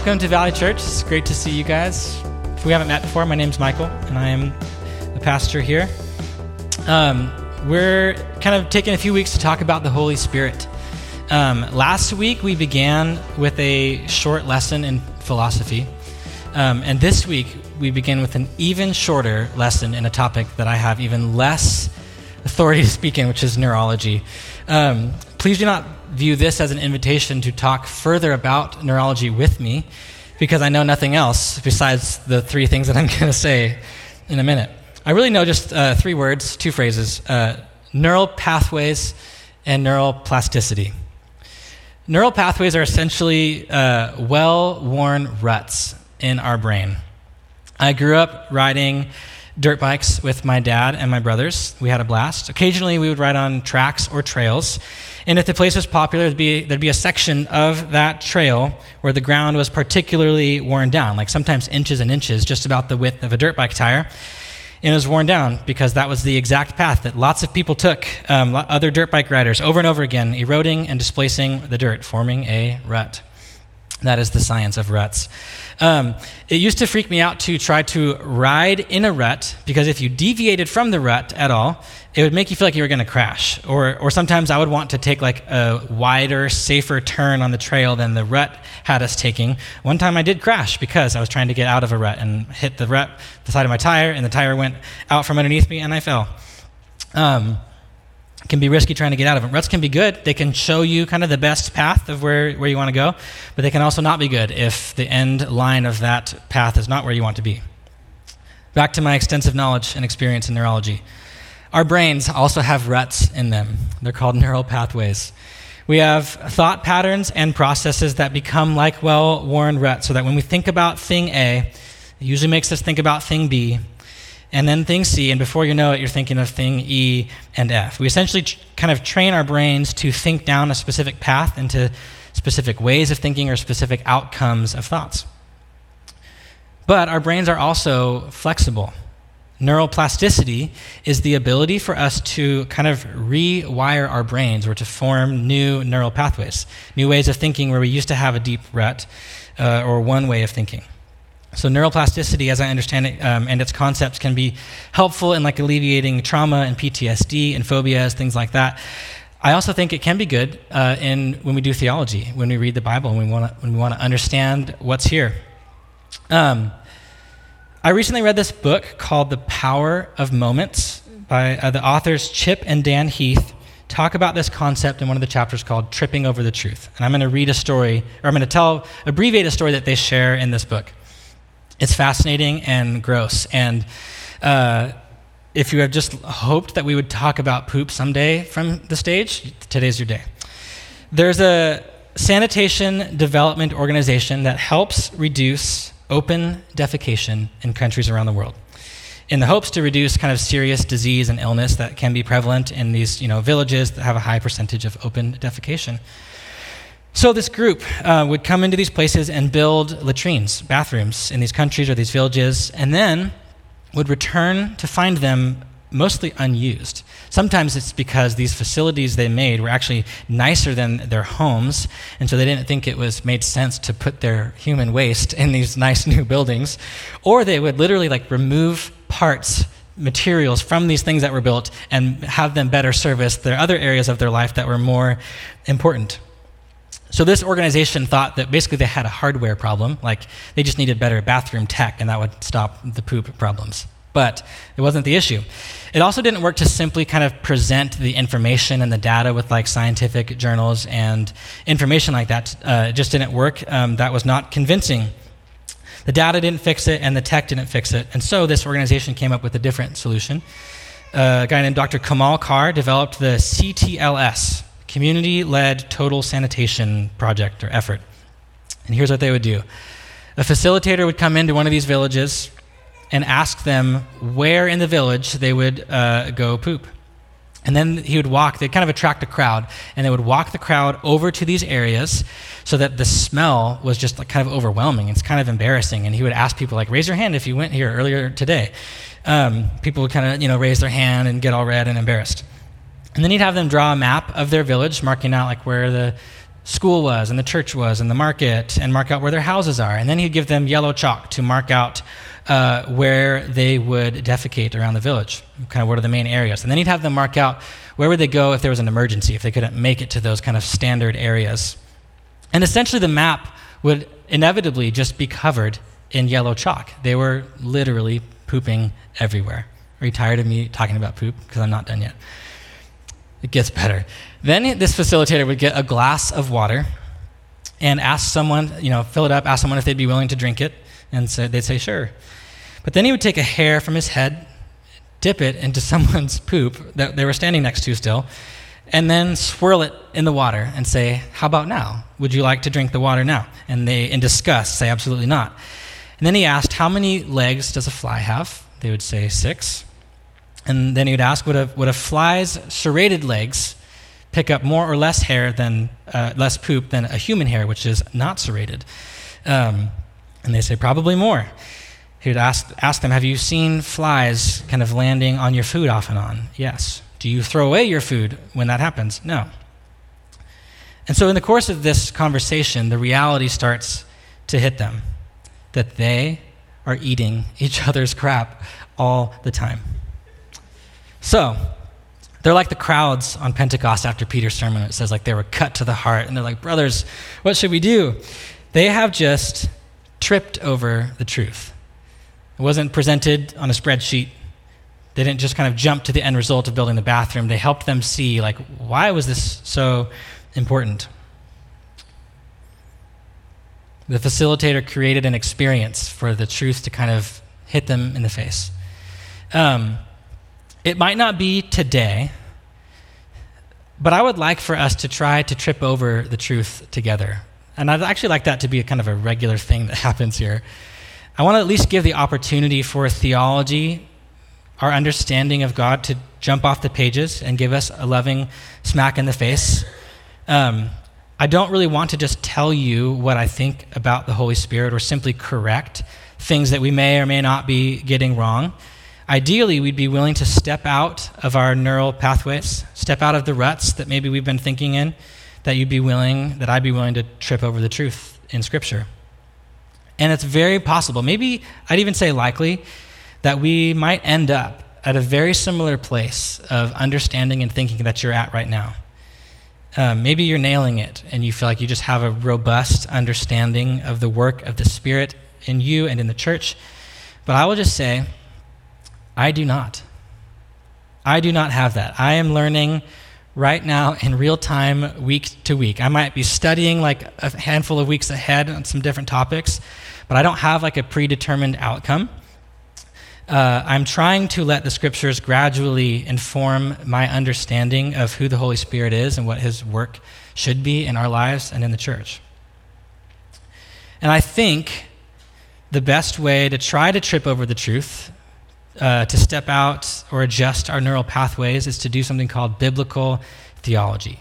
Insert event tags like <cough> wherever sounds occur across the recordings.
welcome to Valley Church. It's great to see you guys. If we haven't met before, my name's Michael, and I am the pastor here. Um, we're kind of taking a few weeks to talk about the Holy Spirit. Um, last week, we began with a short lesson in philosophy. Um, and this week, we begin with an even shorter lesson in a topic that I have even less authority to speak in, which is neurology. Um, please do not view this as an invitation to talk further about neurology with me, because I know nothing else besides the three things that I'm <laughs> going to say in a minute. I really know just uh, three words, two phrases uh, neural pathways and neural plasticity. Neural pathways are essentially uh, well worn ruts in our brain. I grew up riding dirt bikes with my dad and my brothers. We had a blast. Occasionally, we would ride on tracks or trails. And if the place was popular, there'd be, there'd be a section of that trail where the ground was particularly worn down, like sometimes inches and inches, just about the width of a dirt bike tire and it was worn down because that was the exact path that lots of people took, um, other dirt bike riders, over and over again, eroding and displacing the dirt, forming a rut. That is the science of ruts. Um, it used to freak me out to try to ride in a rut because if you deviated from the rut at all, it would make you feel like you were going to crash. Or, or sometimes I would want to take like a wider, safer turn on the trail than the rut had us taking. One time I did crash because I was trying to get out of a rut and hit the rut, the side of my tire, and the tire went out from underneath me and I fell. Um, can be risky trying to get out of them. Ruts can be good. They can show you kind of the best path of where, where you want to go, but they can also not be good if the end line of that path is not where you want to be. Back to my extensive knowledge and experience in neurology. Our brains also have ruts in them. They're called <laughs> neural pathways. We have thought patterns and processes that become like well worn ruts, so that when we think about thing A, it usually makes us think about thing B, and then thing C, and before you know it, you're thinking of thing E and F. We essentially kind of train our brains to think down a specific path into specific ways of thinking or specific outcomes of thoughts. But our brains are also flexible. Neuroplasticity is the ability for us to kind of rewire our brains or to form new neural pathways, new ways of thinking where we used to have a deep rut uh, or one way of thinking. So neuroplasticity, as I understand it, um, and its concepts can be helpful in like alleviating trauma and PTSD and phobias, things like that. I also think it can be good uh, in when we do theology, when we read the Bible, and we want when we want to understand what's here. Um, I recently read this book called The Power of Moments by uh, the authors Chip and Dan Heath. Talk about this concept in one of the chapters called Tripping Over the Truth. And I'm going to read a story, or I'm going to tell, abbreviate a story that they share in this book. It's fascinating and gross. And uh, if you have just hoped that we would talk about poop someday from the stage, today's your day. There's a sanitation development organization that helps reduce open defecation in countries around the world in the hopes to reduce kind of serious disease and illness that can be prevalent in these you know, villages that have a high percentage of open defecation. So, this group uh, would come into these places and build latrines, bathrooms in these countries or these villages, and then would return to find them mostly unused. Sometimes it's because these facilities they made were actually nicer than their homes, and so they didn't think it was made sense to put their human waste in these <laughs> nice new buildings. Or they would literally like remove parts materials from these things that were built and have them better service their other areas of their life that were more important. So this organization thought that basically they had a hardware problem, like they just needed better bathroom tech and that would stop the poop problems. But it wasn't the issue. It also didn't work to simply kind of present the information and the data with like scientific journals and information like that. Uh, it just didn't work. Um, that was not convincing. The data didn't fix it and the tech didn't fix it. And so this organization came up with a different solution. Uh, a guy named Dr. Kamal Kar developed the CTLS, community led total sanitation project or effort. And here's what they would do a facilitator would come into one of these villages and ask them where in the village they would uh, go poop. And then he would walk, they'd kind of attract a crowd, and they would walk the crowd over to these areas so that the smell was just like kind of overwhelming. It's kind of embarrassing. And he would ask people, like, raise your hand if you went here earlier today. Um, people would kind of, you know, raise their hand and get all red and embarrassed. And then he'd have them draw a map of their village, marking out like where the school was and the church was and the market and mark out where their houses are. And then he'd give them yellow chalk to mark out uh, where they would defecate around the village, kind of what are the main areas. And then he'd have them mark out where would they go if there was an emergency, if they couldn't make it to those kind of standard areas. And essentially, the map would inevitably just be covered in yellow chalk. They were literally pooping everywhere. Are you tired of me talking about poop? Because I'm not done yet. It gets better. Then this facilitator would get a glass of water and ask someone, you know, fill it up, ask someone if they'd be willing to drink it, and so they'd say sure. But then he would take a hair from his head, dip it into <laughs> someone's poop that they were standing next to still, and then swirl it in the water and say, How about now? Would you like to drink the water now? And they, in disgust, say, Absolutely not. And then he asked, How many legs does a fly have? They would say, Six. And then he would ask, Would a, would a fly's serrated legs pick up more or less hair than, uh, less poop than a human hair, which is not serrated? Um, and they say, Probably more. He would ask, ask them, Have you seen flies kind of landing on your food off and on? Yes. Do you throw away your food when that happens? No. And so, in the course of this conversation, the reality starts to hit them that they are eating each other's crap all the time. So, they're like the crowds on Pentecost after Peter's sermon. It says, like, they were cut to the heart. And they're like, brothers, what should we do? They have just tripped over the truth. It wasn't presented on a spreadsheet. They didn't just kind of jump to the end result of building the bathroom. They helped them see, like, why was this so important? The facilitator created an experience for the truth to kind of hit them in the face. Um, it might not be today, but I would like for us to try to trip over the truth together. And I'd actually like that to be a kind of a regular thing that <laughs> happens here. I want to at least give the opportunity for theology, our understanding of God, to jump off the pages and give us a loving smack in the face. Um, I don't really want to just tell you what I think about the Holy Spirit or simply correct things that we may or may not be getting wrong. Ideally, we'd be willing to step out of our neural pathways, step out of the ruts that maybe we've been thinking in, that you'd be willing, that I'd be willing to trip over the truth in Scripture. And it's very possible, maybe I'd even say likely, that we might end up at a very similar place of understanding and thinking that you're at right now. Um, maybe you're nailing it and you feel like you just have a robust understanding of the work of the Spirit in you and in the church. But I will just say, I do not. I do not have that. I am learning right now in real time, week to week. I might be studying like a handful of weeks ahead on some different topics, but I don't have like a predetermined outcome. Uh, I'm trying to let the scriptures gradually inform my understanding of who the Holy Spirit is and what his work should be in our lives and in the church. And I think the best way to try to trip over the truth, uh, to step out or adjust our neural pathways, is to do something called biblical theology.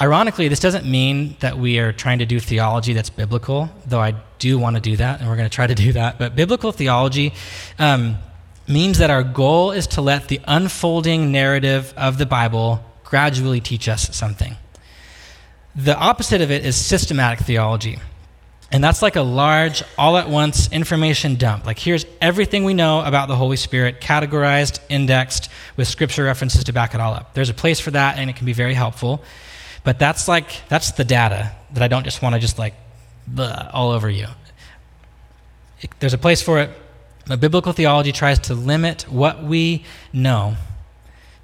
Ironically, this doesn't mean that we are trying to do theology that's biblical, though I do want to do that, and we're going to try to do that. But biblical theology um, means that our goal is to let the unfolding narrative of the Bible gradually teach us something. The opposite of it is systematic theology. And that's like a large, all at once information dump. Like, here's everything we know about the Holy Spirit, categorized, indexed, with scripture references to back it all up. There's a place for that, and it can be very helpful. But that's like, that's the data that I don't just want to just like all over you. It, there's a place for it. But biblical theology tries to limit what we know,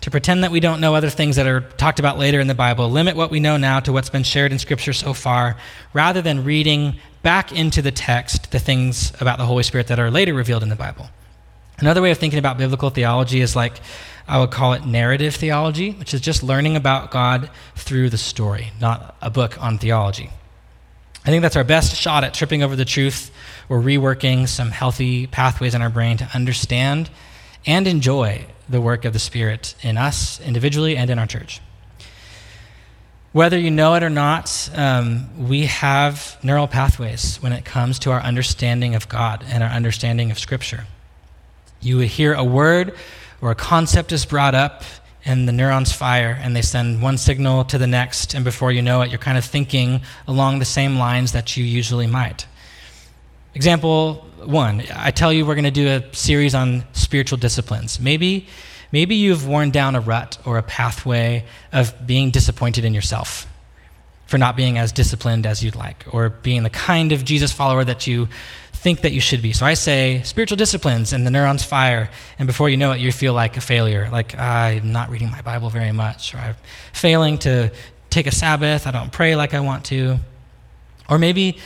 to pretend that we don't know other things that are talked about later in the Bible, limit what we know now to what's been shared in Scripture so far, rather than reading back into the text the things about the Holy Spirit that are later revealed in the Bible. Another way of thinking about biblical theology is like I would call it narrative theology, which is just learning about God through the story, not a book on theology. I think that's our best shot at tripping over the truth or reworking some healthy pathways in our brain to understand and enjoy the work of the Spirit in us individually and in our church. Whether you know it or not, um, we have neural pathways when it comes to our understanding of God and our understanding of Scripture. You hear a word or a concept is brought up and the neurons fire and they send one signal to the next, and before you know it, you're kind of thinking along the same lines that you usually might. Example one I tell you we're going to do a series on spiritual disciplines. Maybe, maybe you've worn down a rut or a pathway of being disappointed in yourself for not being as disciplined as you'd like, or being the kind of Jesus follower that you think that you should be. So I say spiritual disciplines, and the neurons fire, and before you know it, you feel like a failure. Like I'm not reading my Bible very much, or I'm failing to take a Sabbath. I don't pray like I want to. Or maybe,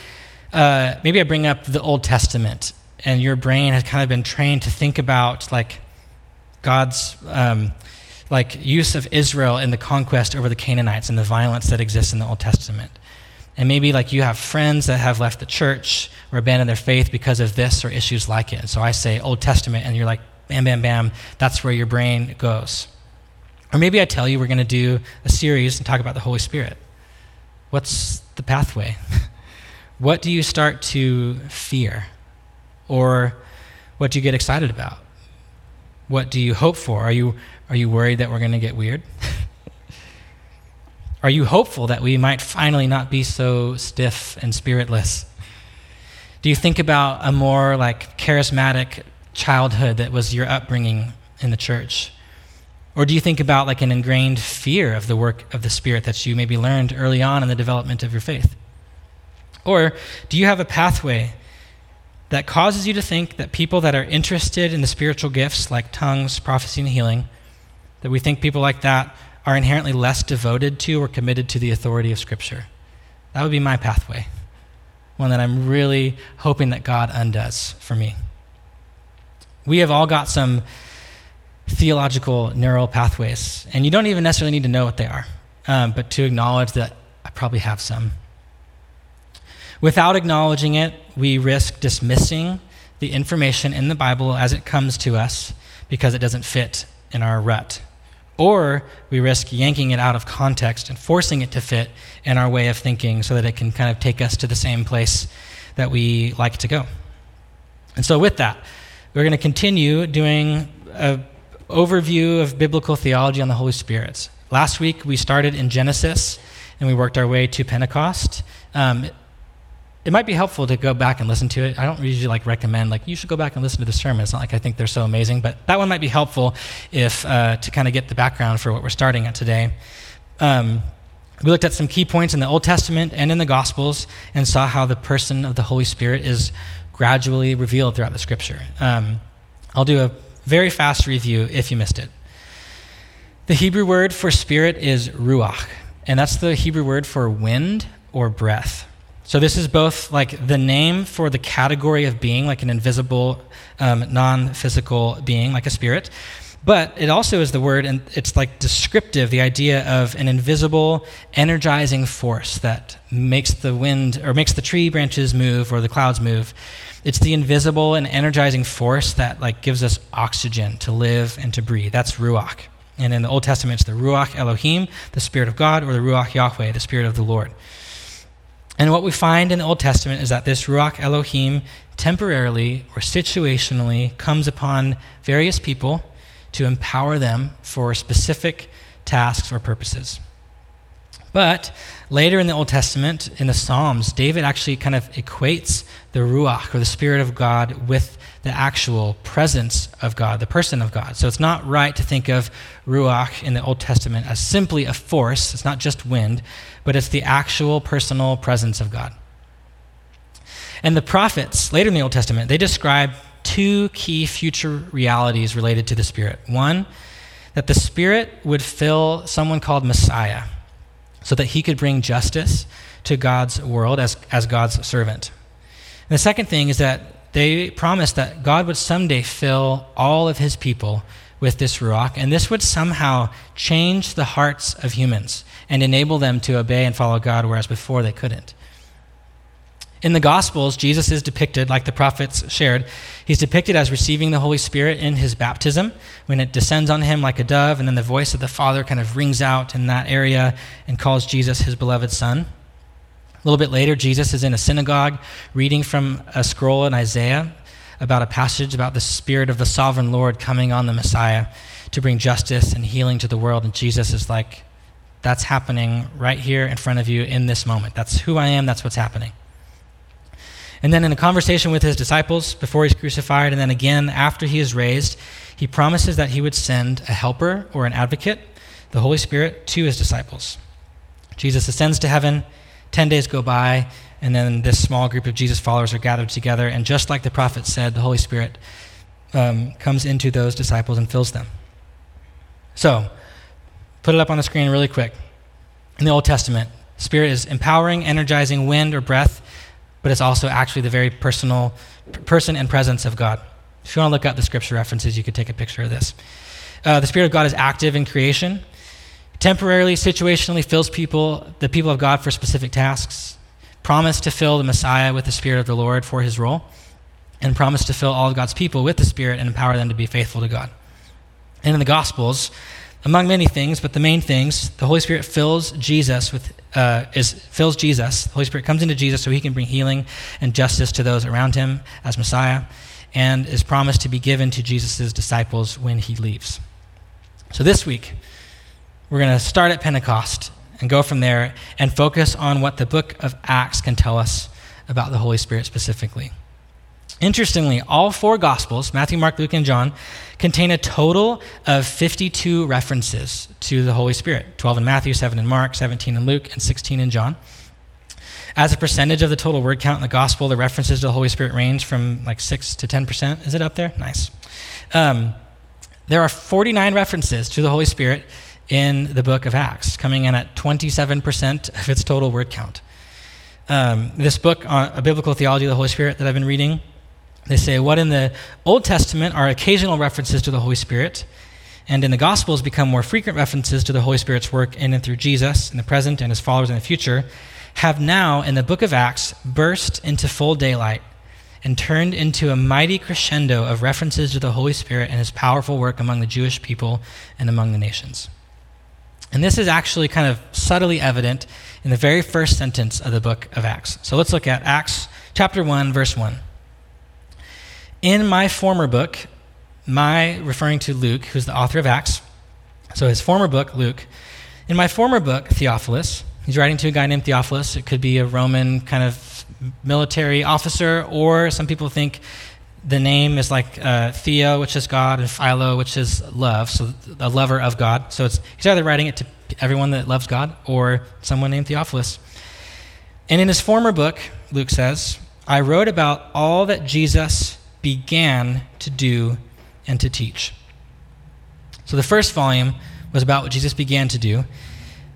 uh, maybe I bring up the Old Testament, and your brain has kind of been trained to think about like God's. Um, like use of Israel in the conquest over the Canaanites and the violence that exists in the Old Testament. And maybe like you have friends that have left the church or abandoned their faith because of this or issues like it. And so I say Old Testament, and you're like, bam, bam, bam, that's where your brain goes. Or maybe I tell you we're going to do a series and talk about the Holy Spirit. What's the pathway? <laughs> what do you start to fear? Or what do you get excited about? What do you hope for? Are you, are you worried that we're going to get weird? <laughs> Are you hopeful that we might finally not be so stiff and spiritless? Do you think about a more like charismatic childhood that was your upbringing in the church? Or do you think about like an ingrained fear of the work of the Spirit that you maybe learned early on in the development of your faith? Or do you have a pathway that causes you to think that people that are interested in the spiritual gifts like tongues, prophecy, and healing, that we think people like that are inherently less devoted to or committed to the authority of Scripture. That would be my pathway, one that I'm really hoping that God undoes for me. We have all got some theological neural pathways, and you don't even necessarily need to know what they are, um, but to acknowledge that I probably have some. Without acknowledging it, we risk dismissing the information in the Bible as it comes to us because it doesn't fit in our rut. Or we risk yanking it out of context and forcing it to fit in our way of thinking so that it can kind of take us to the same place that we like to go. And so, with that, we're going to continue doing an overview of biblical theology on the Holy Spirit. Last week, we started in Genesis and we worked our way to Pentecost. Um, it might be helpful to go back and listen to it. I don't usually like recommend like you should go back and listen to the sermon. It's not like I think they're so amazing, but that one might be helpful if uh, to kind of get the background for what we're starting at today. Um, we looked at some key points in the Old Testament and in the Gospels and saw how the person of the Holy Spirit is gradually revealed throughout the Scripture. Um, I'll do a very fast review if you missed it. The Hebrew word for spirit is ruach, and that's the Hebrew word for wind or breath. So, this is both like the name for the category of being, like an invisible, um, non physical being, like a spirit, but it also is the word, and it's like descriptive, the idea of an invisible, energizing force that makes the wind or makes the tree branches move or the clouds move. It's the invisible and energizing force that like gives us oxygen to live and to breathe. That's ruach. And in the Old Testament, it's the ruach Elohim, the Spirit of God, or the ruach Yahweh, the Spirit of the Lord. And what we find in the Old Testament is that this Ruach Elohim temporarily or situationally comes upon various people to empower them for specific tasks or purposes. But later in the Old Testament, in the Psalms, David actually kind of equates the Ruach or the Spirit of God with the actual presence of God, the person of God. So it's not right to think of Ruach in the Old Testament as simply a force, it's not just wind, but it's the actual personal presence of God. And the prophets, later in the Old Testament, they describe two key future realities related to the Spirit. One, that the Spirit would fill someone called Messiah so that he could bring justice to God's world as, as God's servant. And the second thing is that they promised that God would someday fill all of his people with this Ruach, and this would somehow change the hearts of humans and enable them to obey and follow God, whereas before they couldn't. In the Gospels, Jesus is depicted, like the prophets shared, he's depicted as receiving the Holy Spirit in his baptism when it descends on him like a dove, and then the voice of the Father kind of rings out in that area and calls Jesus his beloved Son. A little bit later, Jesus is in a synagogue reading from a scroll in Isaiah about a passage about the Spirit of the sovereign Lord coming on the Messiah to bring justice and healing to the world. And Jesus is like, that's happening right here in front of you in this moment. That's who I am, that's what's happening. And then in a conversation with his disciples before he's crucified, and then again after he is raised, he promises that he would send a helper or an advocate, the Holy Spirit, to his disciples. Jesus ascends to heaven. Ten days go by, and then this small group of Jesus followers are gathered together. And just like the prophet said, the Holy Spirit um, comes into those disciples and fills them. So, put it up on the screen really quick. In the Old Testament, Spirit is empowering, energizing wind or breath, but it's also actually the very personal person and presence of God. If you want to look up the scripture references, you could take a picture of this. Uh, the Spirit of God is active in creation, temporarily, situationally fills people, the people of God, for specific tasks promise to fill the Messiah with the Spirit of the Lord for his role, and promise to fill all of God's people with the Spirit and empower them to be faithful to God. And in the Gospels, among many things, but the main things, the Holy Spirit fills Jesus with uh, is fills Jesus. The Holy Spirit comes into Jesus so he can bring healing and justice to those around him as Messiah, and is promised to be given to Jesus' disciples when he leaves. So this week, we're going to start at Pentecost and go from there and focus on what the book of Acts can tell us about the Holy Spirit specifically. Interestingly, all four Gospels, Matthew, Mark, Luke, and John, contain a total of 52 references to the Holy Spirit 12 in Matthew, 7 in Mark, 17 in Luke, and 16 in John. As a percentage of the total word count in the Gospel, the references to the Holy Spirit range from like 6 to 10%. Is it up there? Nice. Um, there are 49 references to the Holy Spirit in the book of Acts, coming in at 27% of its total word count. Um, this book, uh, A Biblical Theology of the Holy Spirit, that I've been reading, they say what in the Old Testament are occasional references to the Holy Spirit, and in the Gospels become more frequent references to the Holy Spirit's work in and through Jesus in the present and his followers in the future, have now, in the book of Acts, burst into full daylight and turned into a mighty crescendo of references to the Holy Spirit and his powerful work among the Jewish people and among the nations. And this is actually kind of subtly evident in the very first sentence of the book of Acts. So let's look at Acts chapter 1, verse 1. In my former book, my, referring to Luke, who's the author of Acts, so his former book, Luke, in my former book, Theophilus, he's writing to a guy named Theophilus. It could be a Roman kind of military officer, or some people think the name is like uh, Theo, which is God, and Philo, which is love, so a lover of God. So it's, he's either writing it to everyone that loves God or someone named Theophilus. And in his former book, Luke says, I wrote about all that Jesus began to do and to teach. So the first volume was about what Jesus began to do.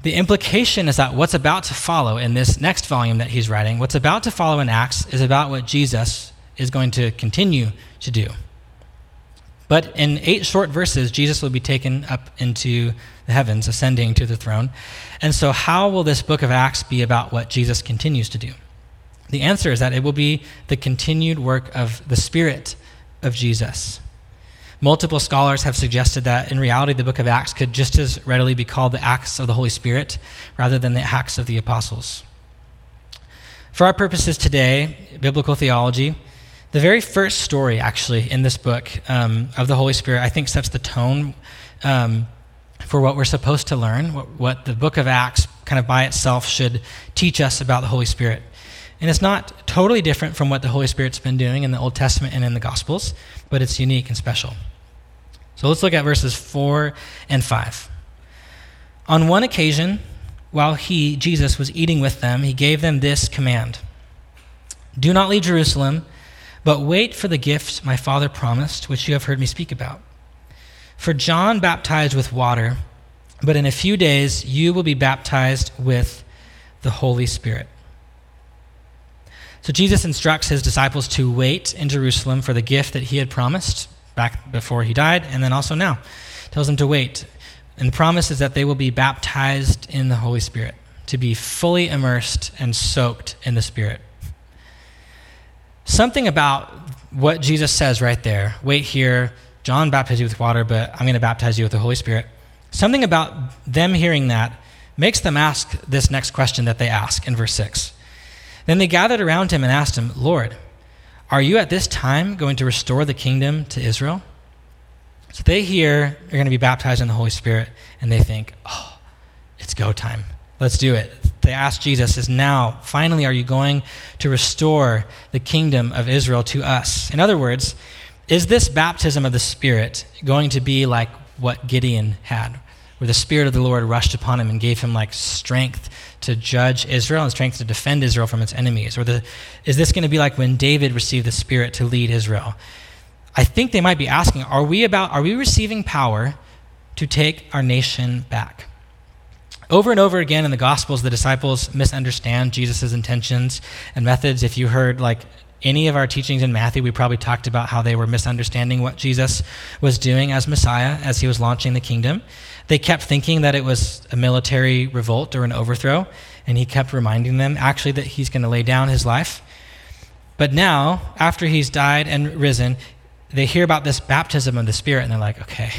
The implication is that what's about to follow in this next volume that he's writing, what's about to follow in Acts, is about what Jesus is going to continue to do. But in eight short verses, Jesus will be taken up into the heavens, ascending to the throne. And so, how will this book of Acts be about what Jesus continues to do? The answer is that it will be the continued work of the Spirit of Jesus. Multiple scholars have suggested that in reality, the book of Acts could just as readily be called the Acts of the Holy Spirit rather than the Acts of the Apostles. For our purposes today, biblical theology, the very first story, actually, in this book um, of the Holy Spirit, I think sets the tone um, for what we're supposed to learn, what, what the book of Acts, kind of by itself, should teach us about the Holy Spirit. And it's not totally different from what the Holy Spirit's been doing in the Old Testament and in the Gospels, but it's unique and special. So let's look at verses 4 and 5. On one occasion, while he, Jesus, was eating with them, he gave them this command Do not leave Jerusalem, but wait for the gift my Father promised, which you have heard me speak about. For John baptized with water, but in a few days you will be baptized with the Holy Spirit. So Jesus instructs his disciples to wait in Jerusalem for the gift that he had promised back before he died, and then also now. Tells them to wait. And the promise is that they will be baptized in the Holy Spirit, to be fully immersed and soaked in the Spirit. Something about what Jesus says right there wait here, John baptized you with water, but I'm going to baptize you with the Holy Spirit. Something about them hearing that makes them ask this next question that they ask in verse 6. Then they gathered around him and asked him, Lord, are you at this time going to restore the kingdom to Israel? So they hear they're going to be baptized in the Holy Spirit, and they think, oh, it's go time. Let's do it. They ask Jesus, is now, finally, are you going to restore the kingdom of Israel to us? In other words, is this baptism of the Spirit going to be like what Gideon had, where the Spirit of the Lord rushed upon him and gave him like strength to judge Israel and strength to defend Israel from its enemies? Or the, is this going to be like when David received the Spirit to lead Israel? I think they might be asking, are we about are we receiving power to take our nation back? Over and over again in the Gospels, the disciples misunderstand Jesus' intentions and methods. If you heard like any of our teachings in Matthew, we probably talked about how they were misunderstanding what Jesus was doing as Messiah as he was launching the kingdom. They kept thinking that it was a military revolt or an overthrow, and he kept reminding them actually that he's going to lay down his life. But now, after he's died and risen, they hear about this baptism of the Spirit, and they're like, okay,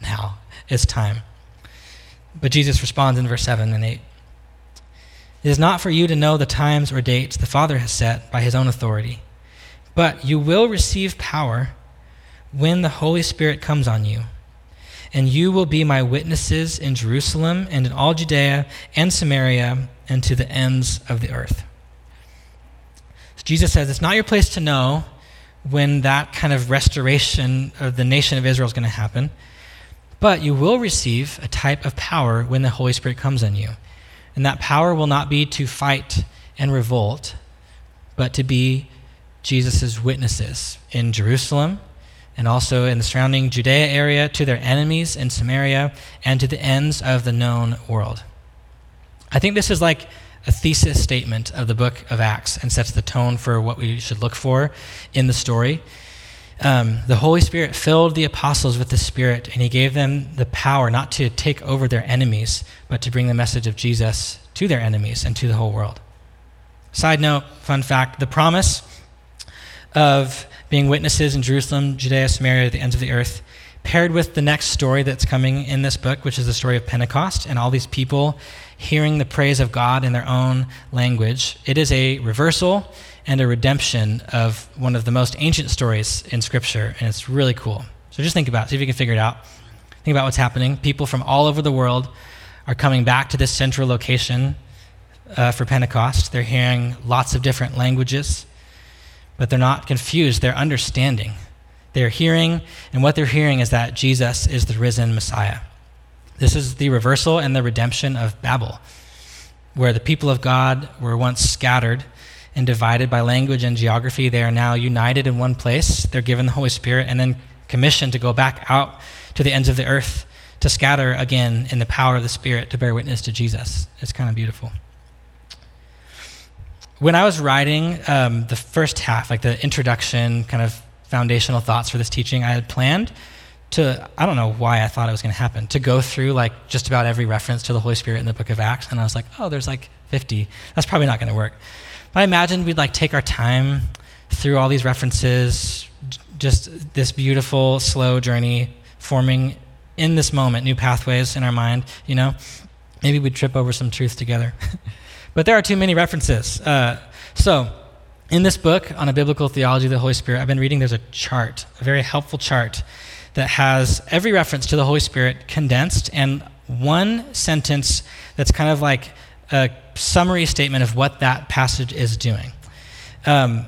now it's time. But Jesus responds in verse 7 and 8. It is not for you to know the times or dates the Father has set by his own authority, but you will receive power when the Holy Spirit comes on you. And you will be my witnesses in Jerusalem and in all Judea and Samaria and to the ends of the earth. So Jesus says it's not your place to know when that kind of restoration of the nation of Israel is going to happen, but you will receive a type of power when the Holy Spirit comes on you. And that power will not be to fight and revolt, but to be Jesus' witnesses in Jerusalem and also in the surrounding Judea area to their enemies in Samaria and to the ends of the known world. I think this is like a thesis statement of the book of Acts and sets the tone for what we should look for in the story. Um, the Holy Spirit filled the apostles with the Spirit, and He gave them the power not to take over their enemies, but to bring the message of Jesus to their enemies and to the whole world. Side note, fun fact the promise of being witnesses in Jerusalem, Judea, Samaria, the ends of the earth, paired with the next story that's coming in this book, which is the story of Pentecost and all these people hearing the praise of God in their own language. It is a reversal and a redemption of one of the most ancient stories in Scripture, and it's really cool. So just think about it, see if you can figure it out. Think about what's happening. People from all over the world are coming back to this central location uh, for Pentecost. They're hearing lots of different languages, but they're not confused. They're understanding. They're hearing, and what they're hearing is that Jesus is the risen Messiah. This is the reversal and the redemption of Babel, where the people of God were once scattered and divided by language and geography. They are now united in one place. They're given the Holy Spirit and then commissioned to go back out to the ends of the earth to scatter again in the power of the Spirit to bear witness to Jesus. It's kind of beautiful. When I was writing um, the first half, like the introduction, kind of foundational thoughts for this teaching, I had planned to, I don't know why I thought it was going to happen, to go through like just about every reference to the Holy Spirit in the book of Acts. And I was like, oh, there's like 50. That's probably not going to work. But I imagined we'd like take our time through all these references, just this beautiful, slow journey forming in this moment new pathways in our mind, you know? Maybe we'd trip over some truth together. <laughs> but there are too many references. Uh, so, in this book on a biblical theology of the Holy Spirit, I've been reading, there's a chart, a very helpful chart that has every reference to the Holy Spirit condensed and one sentence that's kind of like a summary statement of what that passage is doing. Um,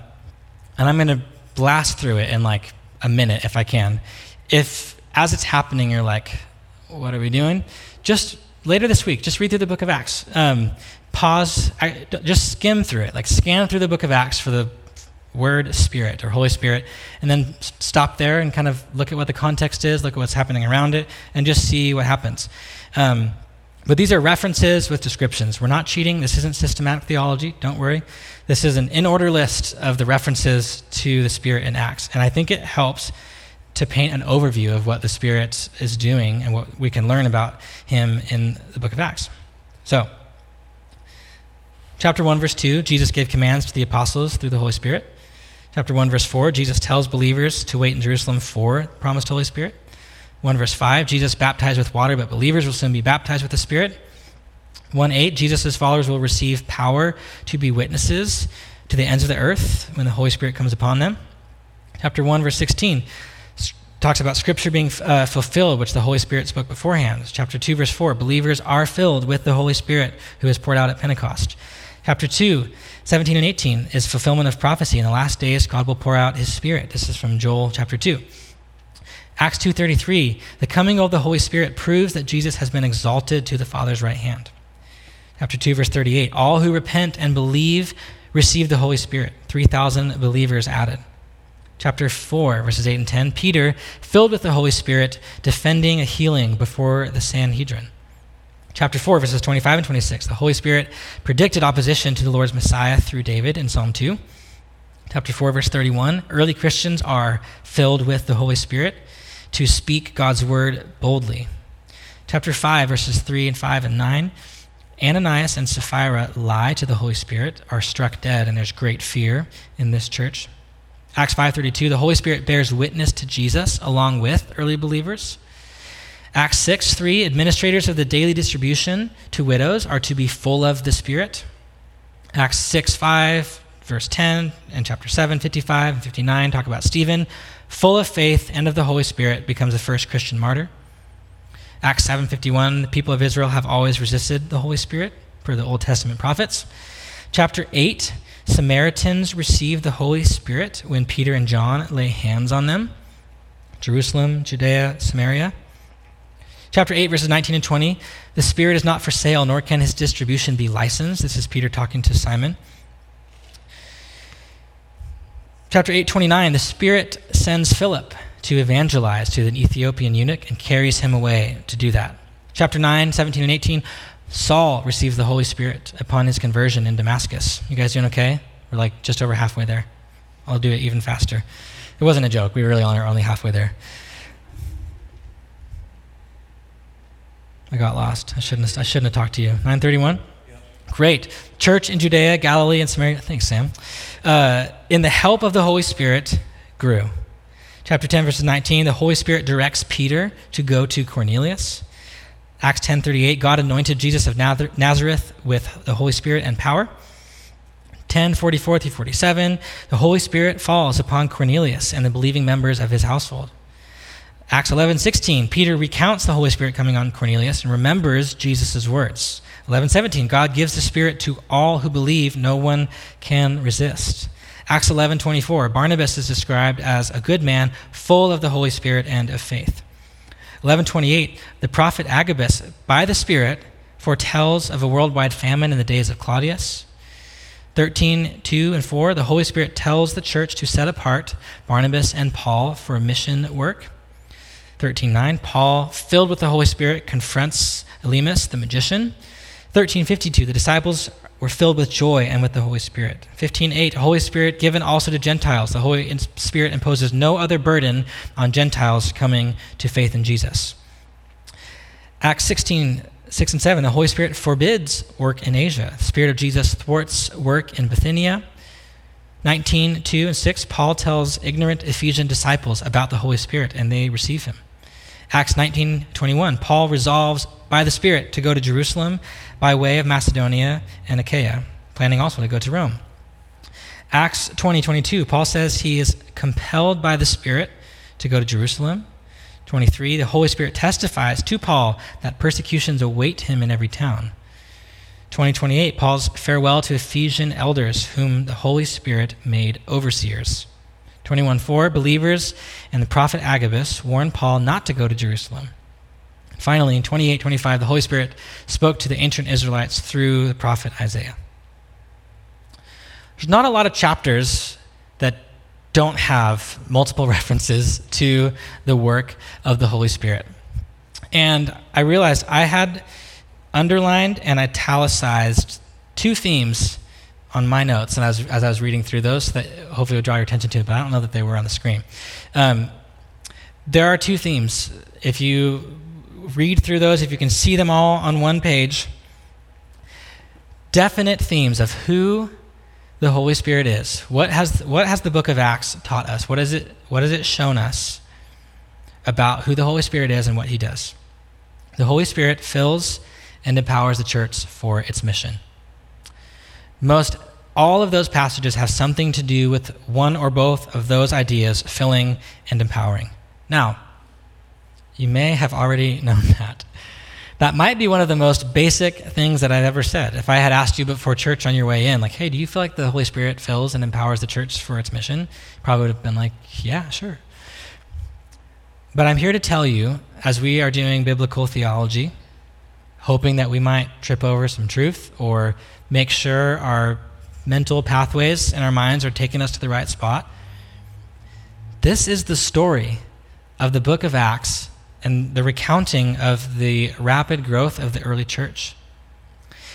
and I'm going to blast through it in like a minute if I can. If, as it's happening, you're like, what are we doing? Just later this week, just read through the book of Acts. Um, pause, I, just skim through it, like scan through the book of Acts for the word spirit or Holy Spirit, and then stop there and kind of look at what the context is, look at what's happening around it, and just see what happens. Um, but these are references with descriptions. We're not cheating. This isn't systematic theology. Don't worry. This is an in order list of the references to the Spirit in Acts. And I think it helps to paint an overview of what the Spirit is doing and what we can learn about Him in the book of Acts. So, chapter 1, verse 2, Jesus gave commands to the apostles through the Holy Spirit. Chapter 1, verse 4, Jesus tells believers to wait in Jerusalem for the promised Holy Spirit. 1 verse 5, Jesus baptized with water, but believers will soon be baptized with the Spirit. 1 8, Jesus' followers will receive power to be witnesses to the ends of the earth when the Holy Spirit comes upon them. Chapter 1, verse 16 talks about Scripture being uh, fulfilled, which the Holy Spirit spoke beforehand. Chapter 2, verse 4 believers are filled with the Holy Spirit who is poured out at Pentecost. Chapter 2, 17 and 18 is fulfillment of prophecy. In the last days, God will pour out his Spirit. This is from Joel chapter 2. Acts 2:33, the coming of the Holy Spirit proves that Jesus has been exalted to the Father's right hand. Chapter 2 verse 38, all who repent and believe receive the Holy Spirit. 3,000 believers added. Chapter 4 verses 8 and 10, Peter filled with the Holy Spirit defending a healing before the Sanhedrin. Chapter 4 verses 25 and 26, the Holy Spirit predicted opposition to the Lord's Messiah through David in Psalm 2. Chapter 4 verse 31, early Christians are filled with the Holy Spirit to speak God's word boldly. Chapter 5, verses 3 and 5 and 9. Ananias and Sapphira lie to the Holy Spirit, are struck dead, and there's great fear in this church. Acts 5:32 the Holy Spirit bears witness to Jesus along with early believers. Acts 6 3 administrators of the daily distribution to widows are to be full of the Spirit. Acts 6 5 verse 10 and chapter 7 55 and 59 talk about Stephen full of faith and of the Holy Spirit, becomes the first Christian martyr. Acts 7:51, the people of Israel have always resisted the Holy Spirit, per the Old Testament prophets. Chapter 8, Samaritans receive the Holy Spirit when Peter and John lay hands on them. Jerusalem, Judea, Samaria. Chapter 8, verses 19 and 20, the Spirit is not for sale, nor can his distribution be licensed. This is Peter talking to Simon. Chapter 829, the Spirit sends Philip to evangelize to an Ethiopian eunuch and carries him away to do that. Chapter 9, 17 and 18, Saul receives the Holy Spirit upon his conversion in Damascus. You guys doing okay? We're like just over halfway there. I'll do it even faster. It wasn't a joke. We really are only halfway there. I got lost. I shouldn't have, I shouldn't have talked to you. 931? Great. Church in Judea, Galilee, and Samaria. Thanks, Sam. Uh, in the help of the Holy Spirit, grew. Chapter 10, verses 19, the Holy Spirit directs Peter to go to Cornelius. Acts 10:38, God anointed Jesus of Nazareth with the Holy Spirit and power. 10:44 through 47, the Holy Spirit falls upon Cornelius and the believing members of his household. Acts 11:16, Peter recounts the Holy Spirit coming on Cornelius and remembers Jesus' words. 11:17 God gives the Spirit to all who believe, no one can resist. Acts 11:24 Barnabas is described as a good man, full of the Holy Spirit and of faith. 11:28 The prophet Agabus by the Spirit foretells of a worldwide famine in the days of Claudius. 13:2 and 4 The Holy Spirit tells the church to set apart Barnabas and Paul for mission work. 13:9 Paul filled with the Holy Spirit confronts Elymas the magician 1352, the disciples were filled with joy and with the Holy Spirit. 15:8, Holy Spirit given also to Gentiles. The Holy Spirit imposes no other burden on Gentiles coming to faith in Jesus. Acts 16, 6 and 7, the Holy Spirit forbids work in Asia. The Spirit of Jesus thwarts work in Bithynia. 19, 2 and 6, Paul tells ignorant Ephesian disciples about the Holy Spirit, and they receive him. Acts 19, 21, Paul resolves by the Spirit to go to Jerusalem by way of Macedonia and Achaia, planning also to go to Rome. Acts 20, 22, Paul says he is compelled by the Spirit to go to Jerusalem. 23, the Holy Spirit testifies to Paul that persecutions await him in every town. 2028, Paul's farewell to Ephesian elders whom the Holy Spirit made overseers. 21:4 Believers and the prophet Agabus warned Paul not to go to Jerusalem. Finally, in 28 25, the Holy Spirit spoke to the ancient Israelites through the prophet Isaiah. There's not a lot of chapters that don't have multiple <laughs> references to the work of the Holy Spirit. And I realized I had underlined and italicized two themes on my notes and as, as I was reading through those that hopefully would draw your attention to, but I don't know that they were on the screen. Um, there are two themes. If you read through those, if you can see them all on one page, definite themes of who the Holy Spirit is. What has, what has the book of Acts taught us? What, is it, what has it shown us about who the Holy Spirit is and what he does? The Holy Spirit fills and empowers the church for its mission. Most all of those passages have something to do with one or both of those ideas filling and empowering. Now, you may have already <laughs> known that. That might be one of the most basic things that I've ever said. If I had asked you before church on your way in, like, hey, do you feel like the Holy Spirit fills and empowers the church for its mission? Probably would have been like, yeah, sure. But I'm here to tell you, as we are doing biblical theology, hoping that we might trip over some truth or make sure our mental pathways and our minds are taking us to the right spot. This is the story of the book of Acts and the recounting of the rapid growth of the early church.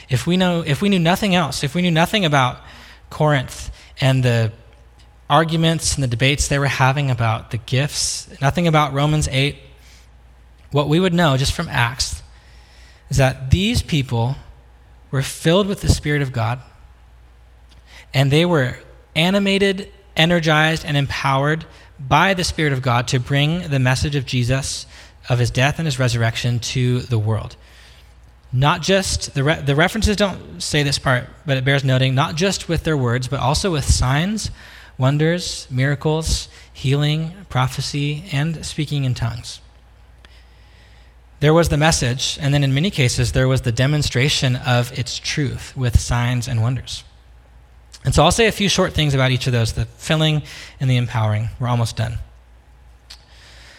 If we know if we knew nothing else, if we knew nothing about Corinth and the arguments and the debates they were having about the gifts, nothing about Romans 8, what we would know just from Acts is that these people were filled with the Spirit of God and they were animated, energized, and empowered by the Spirit of God to bring the message of Jesus, of his death and his resurrection to the world. Not just, the, re- the references don't say this part, but it bears noting, not just with their words, but also with signs, wonders, miracles, healing, prophecy, and speaking in tongues. There was the message, and then in many cases, there was the demonstration of its truth with signs and wonders. And so I'll say a few short things about each of those the filling and the empowering. We're almost done.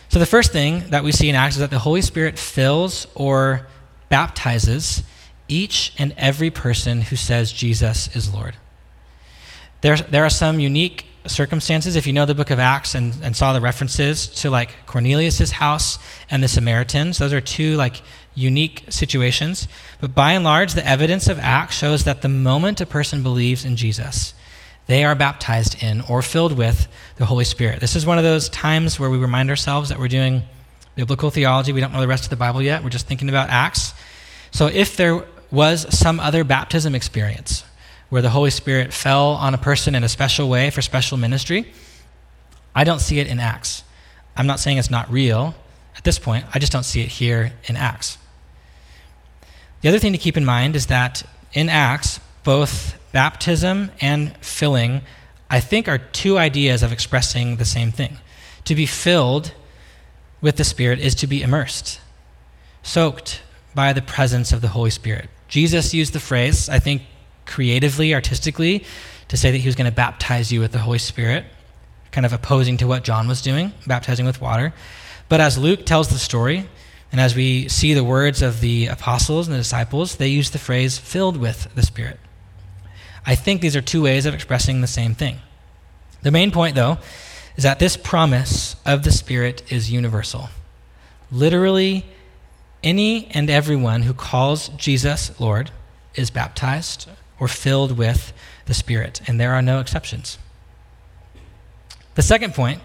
So, the first thing that we see in Acts is that the Holy Spirit fills or baptizes each and every person who says Jesus is Lord. There, there are some unique circumstances. If you know the book of Acts and, and saw the references to like Cornelius's house and the Samaritans, those are two like unique situations. But by and large, the evidence of Acts shows that the moment a person believes in Jesus, they are baptized in or filled with the Holy Spirit. This is one of those times where we remind ourselves that we're doing biblical theology. We don't know the rest of the Bible yet. We're just thinking about Acts. So if there was some other baptism experience where the Holy Spirit fell on a person in a special way for special ministry, I don't see it in Acts. I'm not saying it's not real at this point, I just don't see it here in Acts. The other thing to keep in mind is that in Acts, both baptism and filling, I think, are two ideas of expressing the same thing. To be filled with the Spirit is to be immersed, soaked by the presence of the Holy Spirit. Jesus used the phrase, I think, creatively, artistically, to say that he was going to baptize you with the Holy Spirit, kind of opposing to what John was doing, baptizing with water. But as Luke tells the story, and as we see the words of the apostles and the disciples, they use the phrase filled with the Spirit. I think these are two ways of expressing the same thing. The main point, though, is that this promise of the Spirit is universal. Literally, any and everyone who calls Jesus Lord is baptized or filled with the Spirit, and there are no exceptions. The second point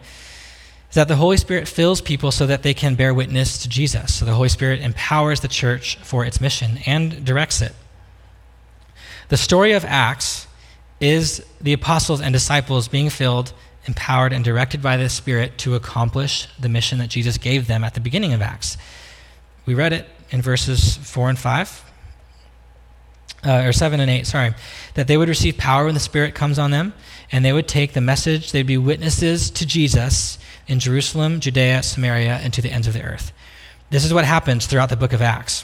is that the Holy Spirit fills people so that they can bear witness to Jesus. So the Holy Spirit empowers the church for its mission and directs it. The story of Acts is the apostles and disciples being filled, empowered, and directed by the Spirit to accomplish the mission that Jesus gave them at the beginning of Acts. We read it in verses 4 and 5. Uh, or 7 and 8, sorry, that they would receive power when the Spirit comes on them, and they would take the message, they'd be witnesses to Jesus in Jerusalem, Judea, Samaria, and to the ends of the earth. This is what happens throughout the book of Acts.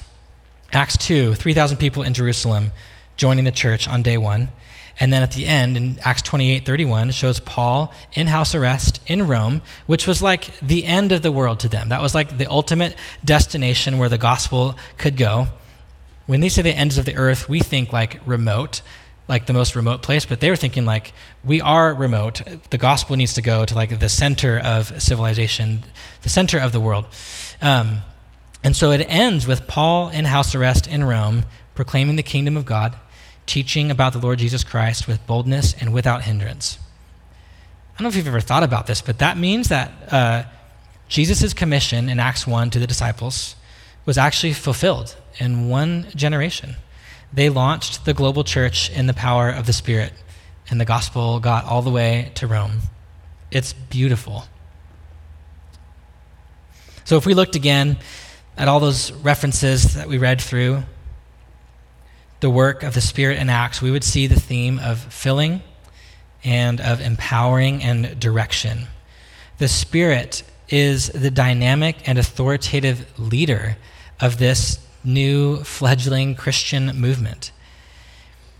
Acts 2, 3,000 people in Jerusalem joining the church on day one. And then at the end, in Acts 28 31, it shows Paul in house arrest in Rome, which was like the end of the world to them. That was like the ultimate destination where the gospel could go. When they say the ends of the earth, we think like remote like the most remote place, but they were thinking like we are remote. The gospel needs to go to like the center of civilization, the center of the world. Um, and so it ends with Paul in house arrest in Rome, proclaiming the kingdom of God, teaching about the Lord Jesus Christ with boldness and without hindrance. I don't know if you've ever thought about this, but that means that uh, Jesus' commission in Acts 1 to the disciples was actually fulfilled in one generation they launched the global church in the power of the Spirit, and the gospel got all the way to Rome. It's beautiful. So, if we looked again at all those references that we read through, the work of the Spirit in Acts, we would see the theme of filling and of empowering and direction. The Spirit is the dynamic and authoritative leader of this new fledgling Christian movement.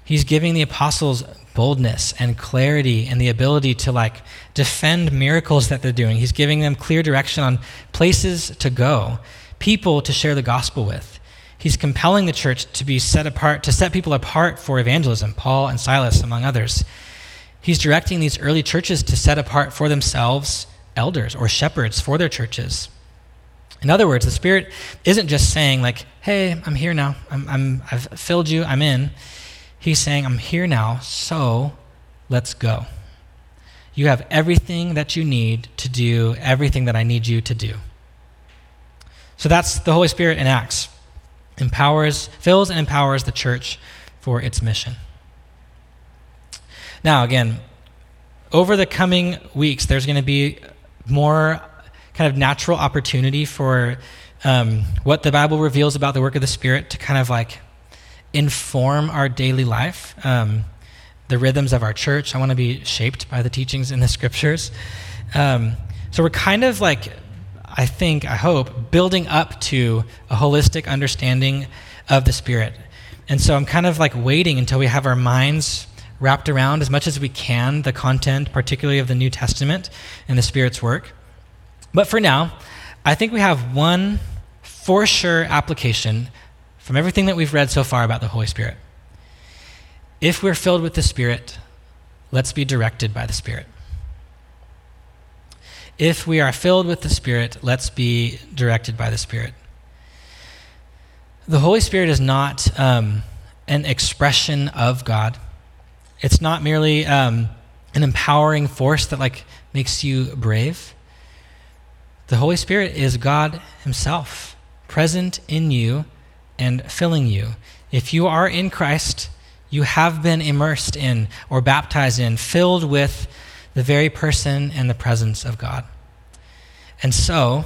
He's giving the apostles boldness and clarity and the ability to like defend miracles that they're doing. He's giving them clear direction on places to go, people to share the gospel with. He's compelling the church to be set apart, to set people apart for evangelism, Paul and Silas, among others. He's directing these early churches to set apart for themselves elders or shepherds for their churches. In other words, the Spirit isn't just saying, like, hey, I'm here now. I'm, I'm, I've filled you. I'm in. He's saying, I'm here now, so let's go. You have everything that you need to do everything that I need you to do. So that's the Holy Spirit in Acts. Empowers, fills and empowers the church for its mission. Now, again, over the coming weeks, there's going to be more kind of natural opportunity for um, what the Bible reveals about the work of the Spirit to kind of like inform our daily life, um, the rhythms of our church. I want to be shaped by the teachings in the scriptures. Um, so we're kind of like, I think, I hope, building up to a holistic understanding of the Spirit. And so I'm kind of like waiting until we have our minds wrapped around as much as we can the content, particularly of the New Testament and the Spirit's work. But for now, I think we have one for sure application from everything that we've read so far about the Holy Spirit. If we're filled with the Spirit, let's be directed by the Spirit. If we are filled with the Spirit, let's be directed by the Spirit. The Holy Spirit is not um, an expression of God. It's not merely um, an empowering force that like makes you brave. The Holy Spirit is God Himself, present in you and filling you. If you are in Christ, you have been immersed in or baptized in, filled with the very person and the presence of God. And so,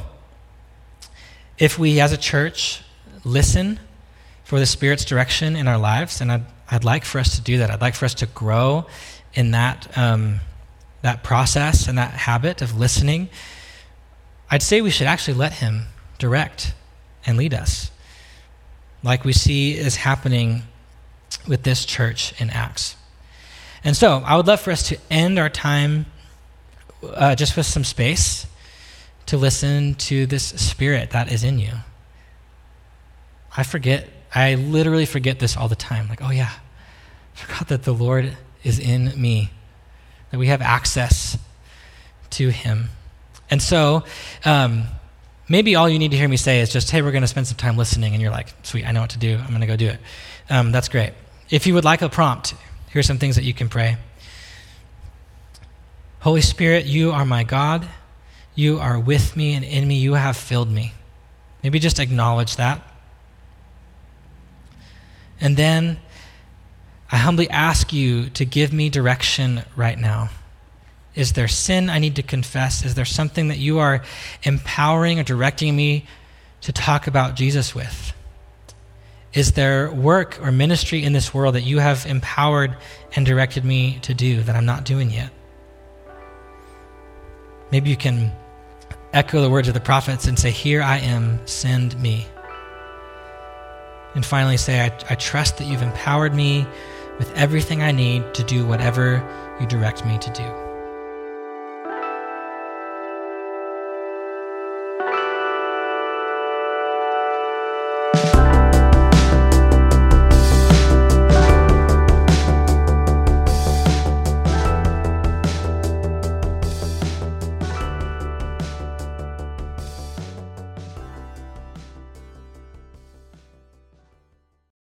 if we as a church listen for the Spirit's direction in our lives, and I'd, I'd like for us to do that, I'd like for us to grow in that, um, that process and that habit of listening, I'd say we should actually let Him direct and lead us like we see is happening with this church in Acts. And so I would love for us to end our time uh, just with some space to listen to this spirit that is in you. I forget, I literally forget this all the time. Like, oh yeah, I forgot that the Lord is in me, that we have access to Him. And so, um, maybe all you need to hear me say is just, hey, we're going to spend some time listening, and you're like, sweet, I know what to do. I'm going to go do it. Um, that's great. If you would like a prompt, here's some things that you can pray Holy Spirit, you are my God. You are with me and in me. You have filled me. Maybe just acknowledge that. And then I humbly ask you to give me direction right now. Is there sin I need to confess? Is there something that you are empowering or directing me to talk about Jesus with? Is there work or ministry in this world that you have empowered and directed me to do that I'm not doing yet? Maybe you can echo the words of the prophets and say, Here I am, send me. And finally say, I, I trust that you've empowered me with everything I need to do whatever you direct me to do.